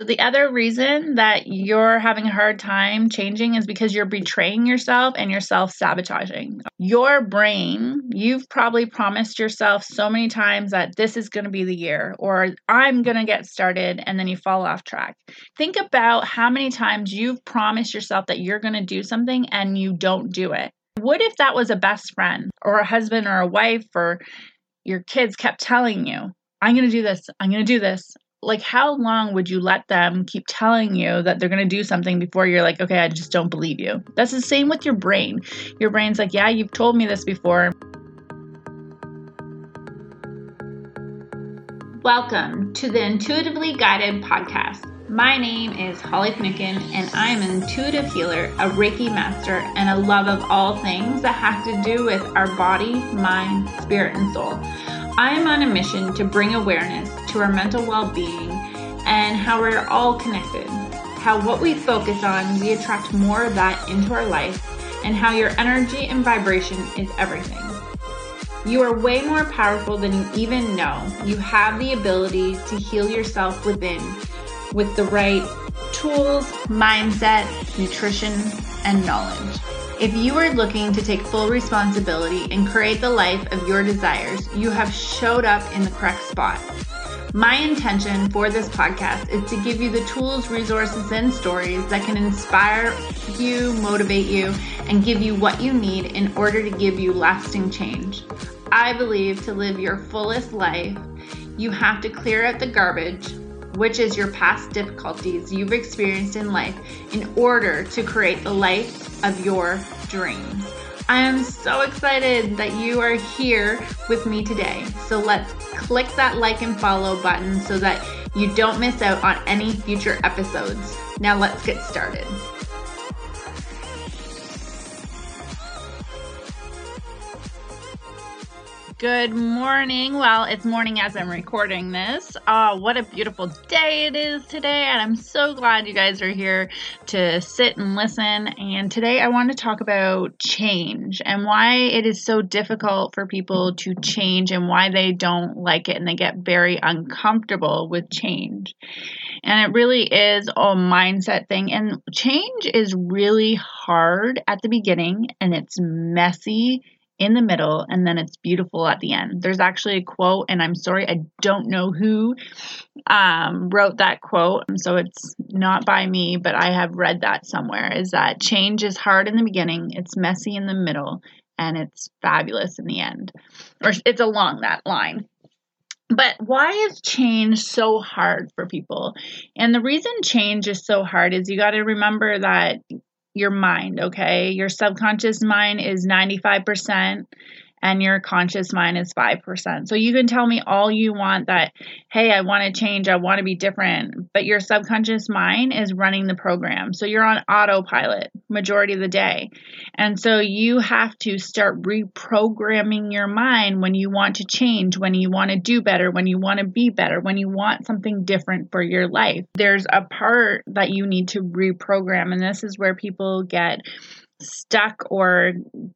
The other reason that you're having a hard time changing is because you're betraying yourself and you're self sabotaging. Your brain, you've probably promised yourself so many times that this is going to be the year or I'm going to get started and then you fall off track. Think about how many times you've promised yourself that you're going to do something and you don't do it. What if that was a best friend or a husband or a wife or your kids kept telling you, I'm going to do this, I'm going to do this, like how long would you let them keep telling you that they're going to do something before you're like okay i just don't believe you. That's the same with your brain. Your brain's like yeah you've told me this before. Welcome to the intuitively guided podcast. My name is holly Finucane, and i am an intuitive healer a reiki master and a love of all things that have to do with our body mind spirit and soul I am on a mission to bring awareness to our mental well being and how we're all connected. How what we focus on, we attract more of that into our life, and how your energy and vibration is everything. You are way more powerful than you even know. You have the ability to heal yourself within with the right tools, mindset, nutrition, and knowledge. If you are looking to take full responsibility and create the life of your desires, you have showed up in the correct spot. My intention for this podcast is to give you the tools, resources, and stories that can inspire you, motivate you, and give you what you need in order to give you lasting change. I believe to live your fullest life, you have to clear out the garbage, which is your past difficulties you've experienced in life, in order to create the life of your dreams. I am so excited that you are here with me today. So let's click that like and follow button so that you don't miss out on any future episodes. Now let's get started. Good morning. Well, it's morning as I'm recording this. Oh, what a beautiful day it is today. And I'm so glad you guys are here to sit and listen. And today I want to talk about change and why it is so difficult for people to change and why they don't like it and they get very uncomfortable with change. And it really is a mindset thing. And change is really hard at the beginning and it's messy in the middle and then it's beautiful at the end. There's actually a quote, and I'm sorry, I don't know who um, wrote that quote, so it's not by me, but I have read that somewhere. Is that change is hard in the beginning, it's messy in the middle, and it's fabulous in the end, or it's along that line. But why is change so hard for people? And the reason change is so hard is you got to remember that your mind, okay? Your subconscious mind is 95% and your conscious mind is 5%. So you can tell me all you want that, hey, I want to change, I want to be different, but your subconscious mind is running the program. So you're on autopilot majority of the day. And so you have to start reprogramming your mind when you want to change, when you want to do better, when you want to be better, when you want something different for your life. There's a part that you need to reprogram. And this is where people get stuck or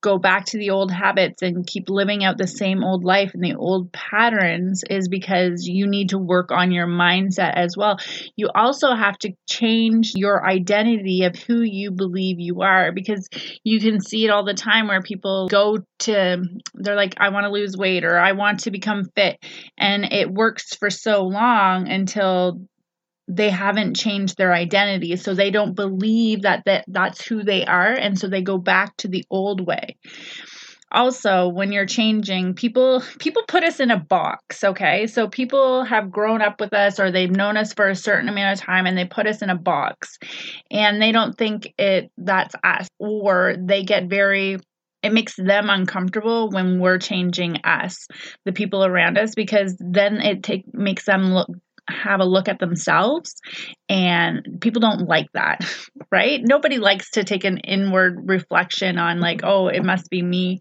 go back to the old habits and keep living out the same old life and the old patterns is because you need to work on your mindset as well. You also have to change your identity of who you believe you are because you can see it all the time where people go to, they're like, I want to lose weight or I want to become fit. And it works for so long until they haven't changed their identity. So they don't believe that, that that's who they are. And so they go back to the old way. Also when you're changing people people put us in a box okay? So people have grown up with us or they've known us for a certain amount of time and they put us in a box. And they don't think it that's us or they get very it makes them uncomfortable when we're changing us the people around us because then it take makes them look have a look at themselves and people don't like that right? Nobody likes to take an inward reflection on like oh it must be me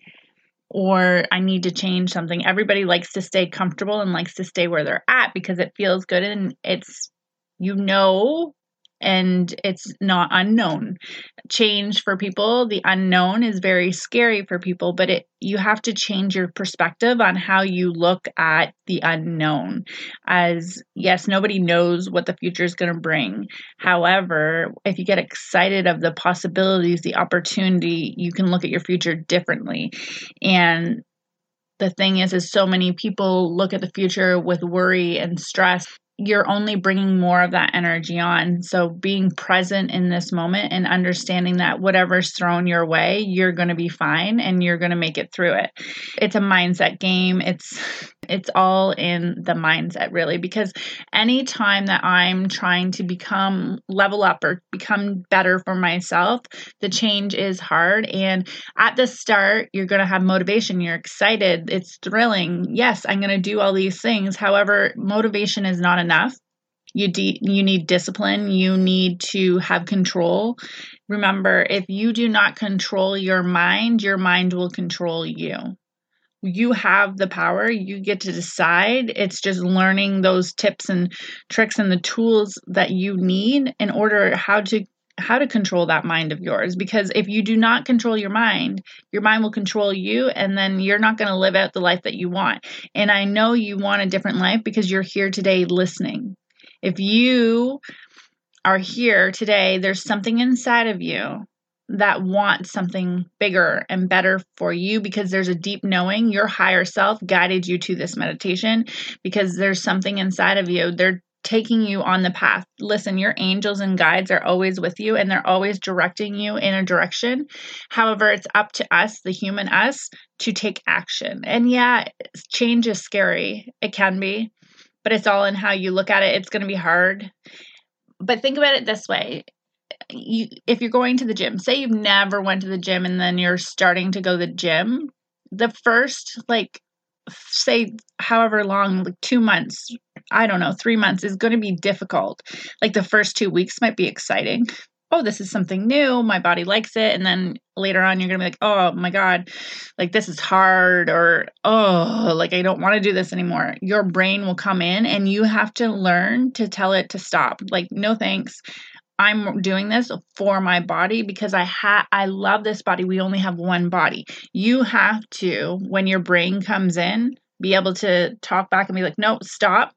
or i need to change something. Everybody likes to stay comfortable and likes to stay where they're at because it feels good and it's you know and it's not unknown. Change for people, the unknown is very scary for people, but it you have to change your perspective on how you look at the unknown. As yes, nobody knows what the future is going to bring. However, if you get excited of the possibilities, the opportunity, you can look at your future differently. And the thing is is so many people look at the future with worry and stress you're only bringing more of that energy on. So being present in this moment and understanding that whatever's thrown your way, you're going to be fine and you're going to make it through it. It's a mindset game. It's it's all in the mindset really because anytime that I'm trying to become level up or become better for myself, the change is hard and at the start you're going to have motivation, you're excited, it's thrilling. Yes, I'm going to do all these things. However, motivation is not enough enough. You de- you need discipline, you need to have control. Remember, if you do not control your mind, your mind will control you. You have the power, you get to decide. It's just learning those tips and tricks and the tools that you need in order how to how to control that mind of yours because if you do not control your mind your mind will control you and then you're not going to live out the life that you want. And i know you want a different life because you're here today listening. If you are here today there's something inside of you that wants something bigger and better for you because there's a deep knowing. Your higher self guided you to this meditation because there's something inside of you. They're taking you on the path. Listen, your angels and guides are always with you and they're always directing you in a direction. However, it's up to us, the human us, to take action. And yeah, change is scary. It can be, but it's all in how you look at it. It's going to be hard. But think about it this way. You, if you're going to the gym, say you've never went to the gym and then you're starting to go to the gym, the first like say however long like 2 months I don't know, three months is going to be difficult. Like the first two weeks might be exciting. Oh, this is something new. My body likes it. And then later on, you're going to be like, oh my God, like this is hard, or oh, like I don't want to do this anymore. Your brain will come in and you have to learn to tell it to stop. Like, no thanks. I'm doing this for my body because I ha I love this body. We only have one body. You have to when your brain comes in be able to talk back and be like, "No, stop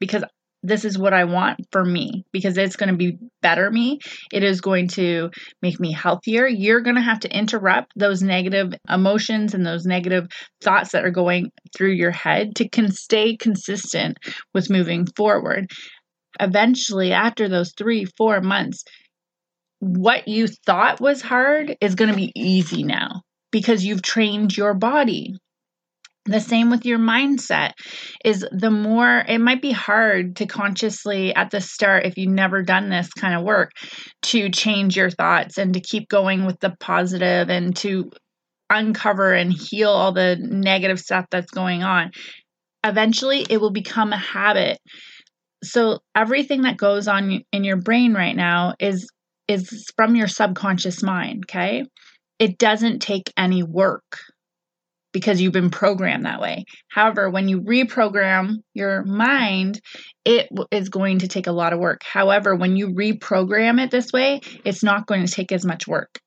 because this is what I want for me because it's going to be better me. It is going to make me healthier. You're going to have to interrupt those negative emotions and those negative thoughts that are going through your head to can stay consistent with moving forward. Eventually, after those three, four months, what you thought was hard is going to be easy now because you've trained your body the same with your mindset is the more it might be hard to consciously at the start if you've never done this kind of work to change your thoughts and to keep going with the positive and to uncover and heal all the negative stuff that's going on. Eventually it will become a habit. So everything that goes on in your brain right now is is from your subconscious mind okay? It doesn't take any work because you've been programmed that way. However, when you reprogram your mind, it is going to take a lot of work. However, when you reprogram it this way, it's not going to take as much work.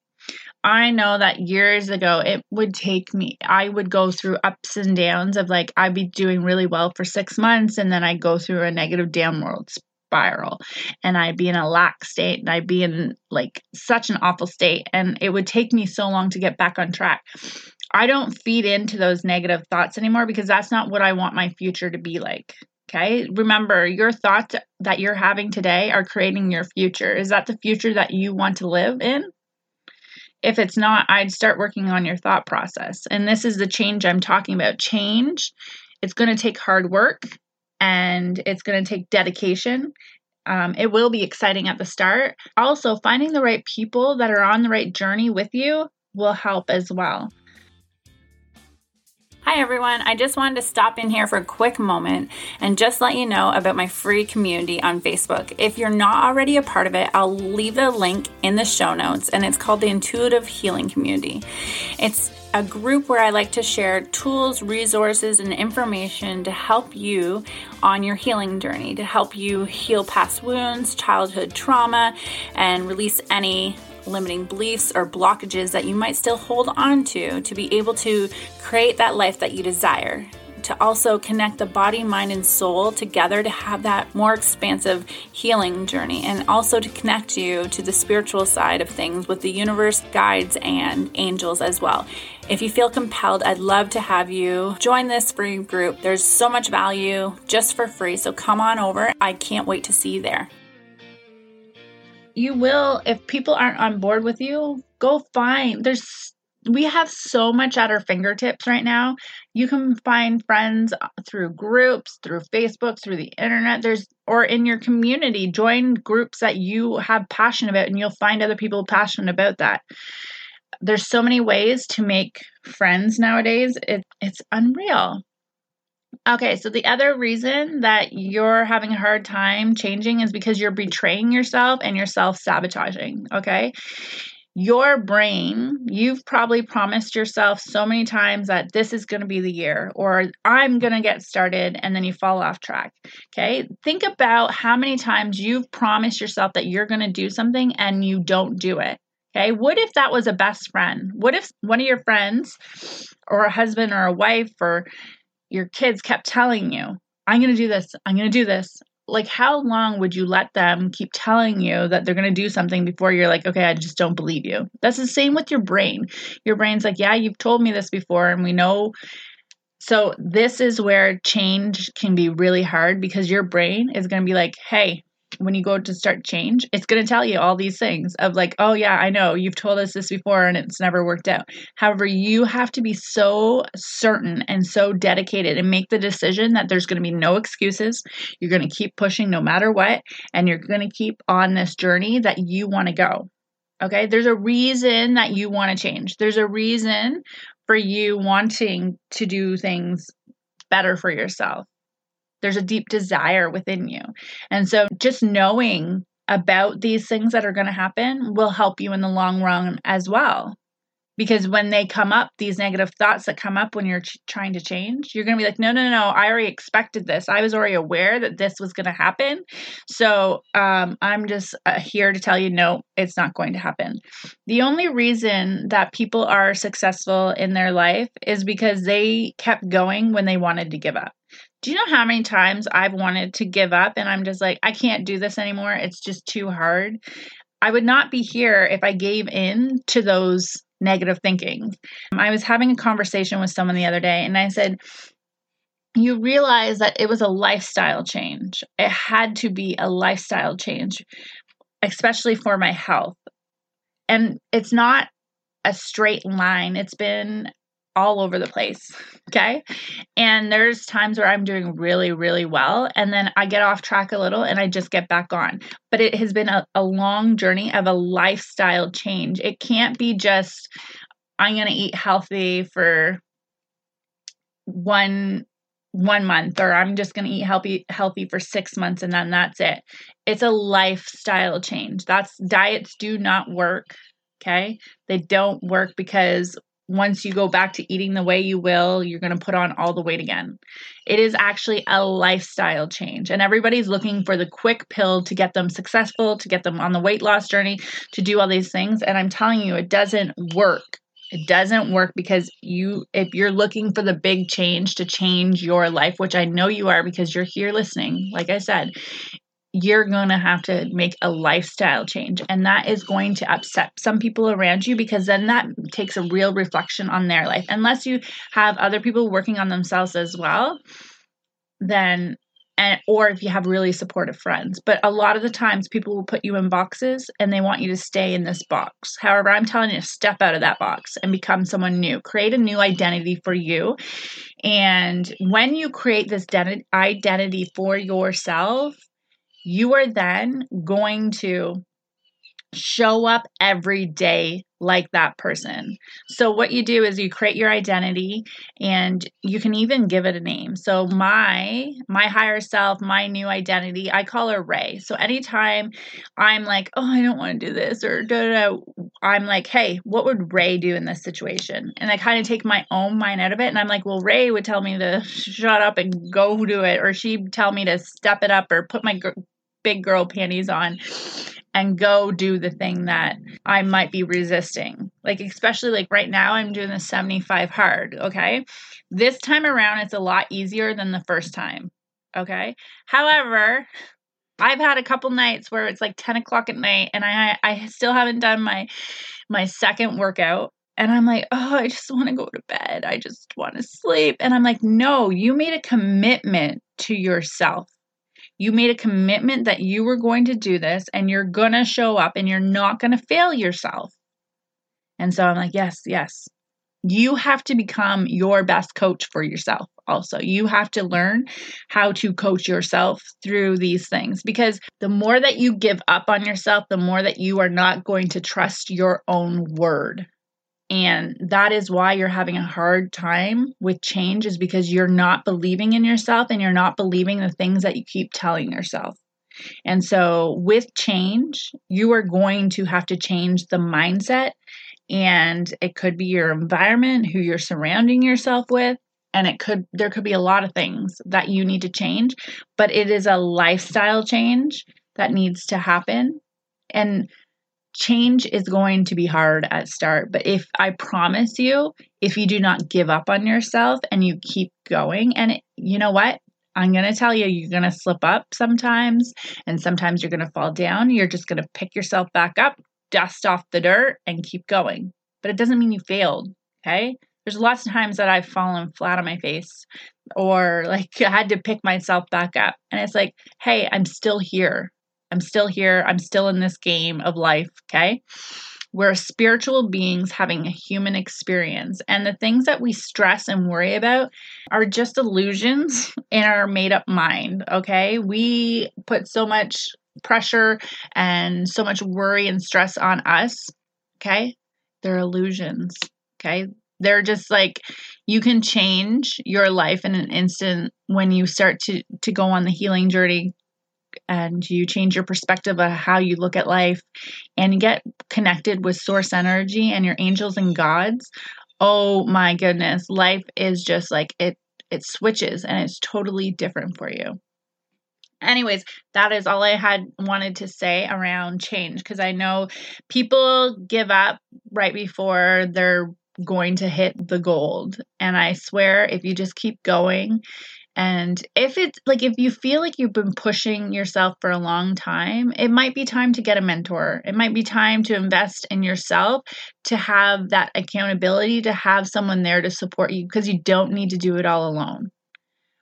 I know that years ago it would take me, I would go through ups and downs of like, I'd be doing really well for six months and then I'd go through a negative downward spiral and I'd be in a lack state and I'd be in like such an awful state. And it would take me so long to get back on track. I don't feed into those negative thoughts anymore because that's not what I want my future to be like. Okay. Remember, your thoughts that you're having today are creating your future. Is that the future that you want to live in? If it's not, I'd start working on your thought process. And this is the change I'm talking about. Change, it's going to take hard work and it's going to take dedication. Um, it will be exciting at the start. Also, finding the right people that are on the right journey with you will help as well. Hi everyone, I just wanted to stop in here for a quick moment and just let you know about my free community on Facebook. If you're not already a part of it, I'll leave the link in the show notes and it's called the Intuitive Healing Community. It's a group where I like to share tools, resources, and information to help you on your healing journey, to help you heal past wounds, childhood trauma, and release any limiting beliefs or blockages that you might still hold on to to be able to create that life that you desire to also connect the body, mind, and soul together to have that more expansive healing journey, and also to connect you to the spiritual side of things with the universe, guides, and angels as well. If you feel compelled, I'd love to have you join this free group. There's so much value just for free, so come on over. I can't wait to see you there. You will, if people aren't on board with you, go find. There's we have so much at our fingertips right now. You can find friends uh, through groups, through Facebook, through the internet. There's or in your community, join groups that you have passion about and you'll find other people passionate about that. There's so many ways to make friends nowadays. It, it's unreal. Okay, so the other reason that you're having a hard time changing is because you're betraying yourself and you're self sabotaging. Okay, your brain, you've probably promised yourself so many times that this is going to be the year or I'm going to get started and then you fall off track. Okay. Think about how many times you've promised yourself that you're going to do something and you don't do it. Okay. What if that was a best friend? What if one of your friends or a husband or a wife or your kids kept telling you, I'm going to do this, I'm going to do this, like how long would you let them keep telling you that they're going to do something before you're like okay i just don't believe you. That's the same with your brain. Your brain's like yeah you've told me this before and we know. So this is where change can be really hard because your brain is going to be like hey when you go to start change, it's going to tell you all these things of like, oh, yeah, I know you've told us this before and it's never worked out. However, you have to be so certain and so dedicated and make the decision that there's going to be no excuses. You're going to keep pushing no matter what, and you're going to keep on this journey that you want to go. Okay, there's a reason that you want to change. There's a reason for you wanting to do things better for yourself. There's a deep desire within you. And so just knowing about these things that are going to happen will help you in the long run as well. Because when they come up, these negative thoughts that come up when you're ch- trying to change, you're going to be like, no, no, no, I already expected this. I was already aware that this was going to happen. So um, I'm just uh, here to tell you, no, it's not going to happen. The only reason that people are successful in their life is because they kept going when they wanted to give up. Do you know how many times I've wanted to give up and I'm just like, I can't do this anymore. It's just too hard. I would not be here if I gave in to those negative thinking. Um, I was having a conversation with someone the other day and I said, you realize that it was a lifestyle change. It had to be a lifestyle change, especially for my health. And it's not a straight line. It's been all over the place. Okay. And there's times where I'm doing really, really well. And then I get off track a little and I just get back on. But it has been a, a long journey of a lifestyle change. It can't be just, I'm going to eat healthy for one one month or i'm just going to eat healthy healthy for 6 months and then that's it it's a lifestyle change that's diets do not work okay they don't work because once you go back to eating the way you will, you're going to put on all the weight again. It is actually a lifestyle change. And everybody's looking for the quick pill to get them successful, to get them on the weight loss journey, to do all these things. And I'm telling you, it doesn't work. It doesn't work because you, if you're looking for the big change to change your life, which I know you are because you're here listening, like I said, you're going to have to make a lifestyle change. And that is going to upset some people around you because then that takes a real reflection on their life. Unless you have other people working on themselves as well, then and or if you have really supportive friends but a lot of the times people will put you in boxes and they want you to stay in this box however i'm telling you step out of that box and become someone new create a new identity for you and when you create this identity for yourself you are then going to show up every day like that person. So what you do is you create your identity and you can even give it a name. So my my higher self, my new identity, I call her Ray. So anytime I'm like, "Oh, I don't want to do this," or da, da, I'm like, "Hey, what would Ray do in this situation?" And I kind of take my own mind out of it and I'm like, "Well, Ray would tell me to shut up and go do it or she'd tell me to step it up or put my big girl panties on and go do the thing that I might be resisting. Like, especially like right now, I'm doing the 75 hard. Okay. This time around, it's a lot easier than the first time. Okay. However, I've had a couple nights where it's like 10 o'clock at night and I I still haven't done my my second workout and I'm like, oh, I just want to go to bed. I just want to sleep. And I'm like, no, you made a commitment to yourself. You made a commitment that you were going to do this and you're going to show up and you're not going to fail yourself. And so I'm like, yes, yes. You have to become your best coach for yourself also. You have to learn how to coach yourself through these things because the more that you give up on yourself, the more that you are not going to trust your own word. And that is why you're having a hard time with change, is because you're not believing in yourself and you're not believing the things that you keep telling yourself. And so, with change, you are going to have to change the mindset, and it could be your environment, who you're surrounding yourself with, and it could there could be a lot of things that you need to change, but it is a lifestyle change that needs to happen. And change is going to be hard at start but if i promise you if you do not give up on yourself and you keep going and it, you know what? I'm going to tell you you're going to slip up sometimes and sometimes you're going to fall down. You're just going to pick yourself back up dust off the dirt and keep going. But it doesn't mean you failed okay? There's lots of times that i've fallen flat on my face or like i had to pick myself back up. And it's like hey i'm still here I'm still here. I'm still in this game of life, okay? We're spiritual beings having a human experience. And the things that we stress and worry about are just illusions in our made up mind, okay? We put so much pressure and so much worry and stress on us, okay? They're illusions, okay? They're just like you can change your life in an instant when you start to to go on the healing journey and you change your perspective of how you look at life and get connected with source energy and your angels and gods oh my goodness life is just like it it switches and it's totally different for you. Anyways that is all i had wanted to say around change because i know people give up right before they're going to hit the gold and i swear if you just keep going and if it's like if you feel like you've been pushing yourself for a long time, it might be time to get a mentor. It might be time to invest in yourself to have that accountability, to have someone there to support you because you don't need to do it all alone.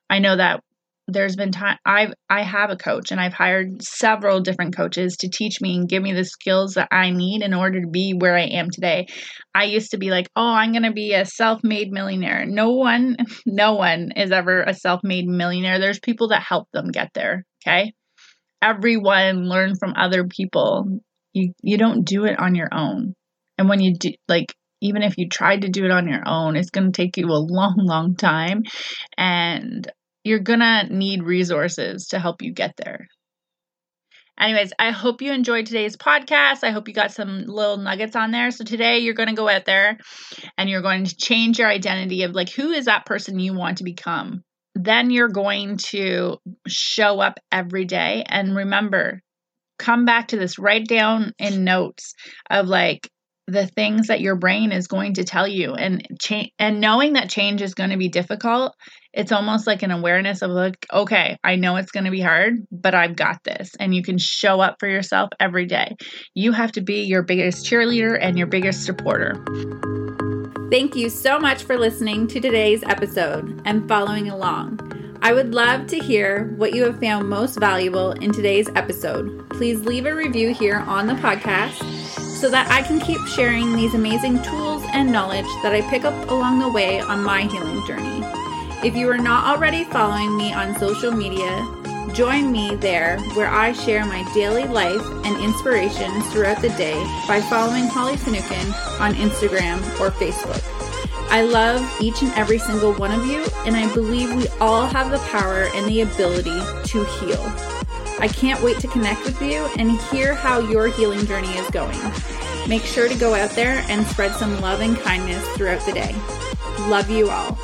I know that there's been time I've I have a coach and I've hired several different coaches to teach me and give me the skills that I need in order to be where I am today. I used to be like, "Oh, I'm going to be a self-made millionaire." No one no one is ever a self-made millionaire. There's people that help them get there, okay? Everyone learn from other people. You you don't do it on your own. And when you do like even if you tried to do it on your own, it's going to take you a long, long time. And you're gonna need resources to help you get there. Anyways, I hope you enjoyed today's podcast. I hope you got some little nuggets on there. So today you're going to go out there and you're going to change your identity of like who is that person you want to become. Then you're going to show up every day and remember come back to this write down in notes of like the things that your brain is going to tell you. And change and knowing that change is going to be difficult it's almost like an awareness of like okay i know it's going to be hard but i've got this. And you can show up for yourself every day. You have to be your biggest cheerleader and your biggest supporter. Thank you so much for listening to today's episode and following along I would love to hear what you have found most valuable in today's episode. Please leave a review here on the podcast so that I can keep sharing these amazing tools and knowledge that I pick up along the way on my healing journey. If you are not already following me on social media, Join me there where I share my daily life and inspirations throughout the day by following Holly Finucane on Instagram or Facebook. I love each and every single one of you, and I believe we all have the power and the ability to heal. I can't wait to connect with you and hear how your healing journey is going. Make sure to go out there and spread some love and kindness throughout the day. Love you all.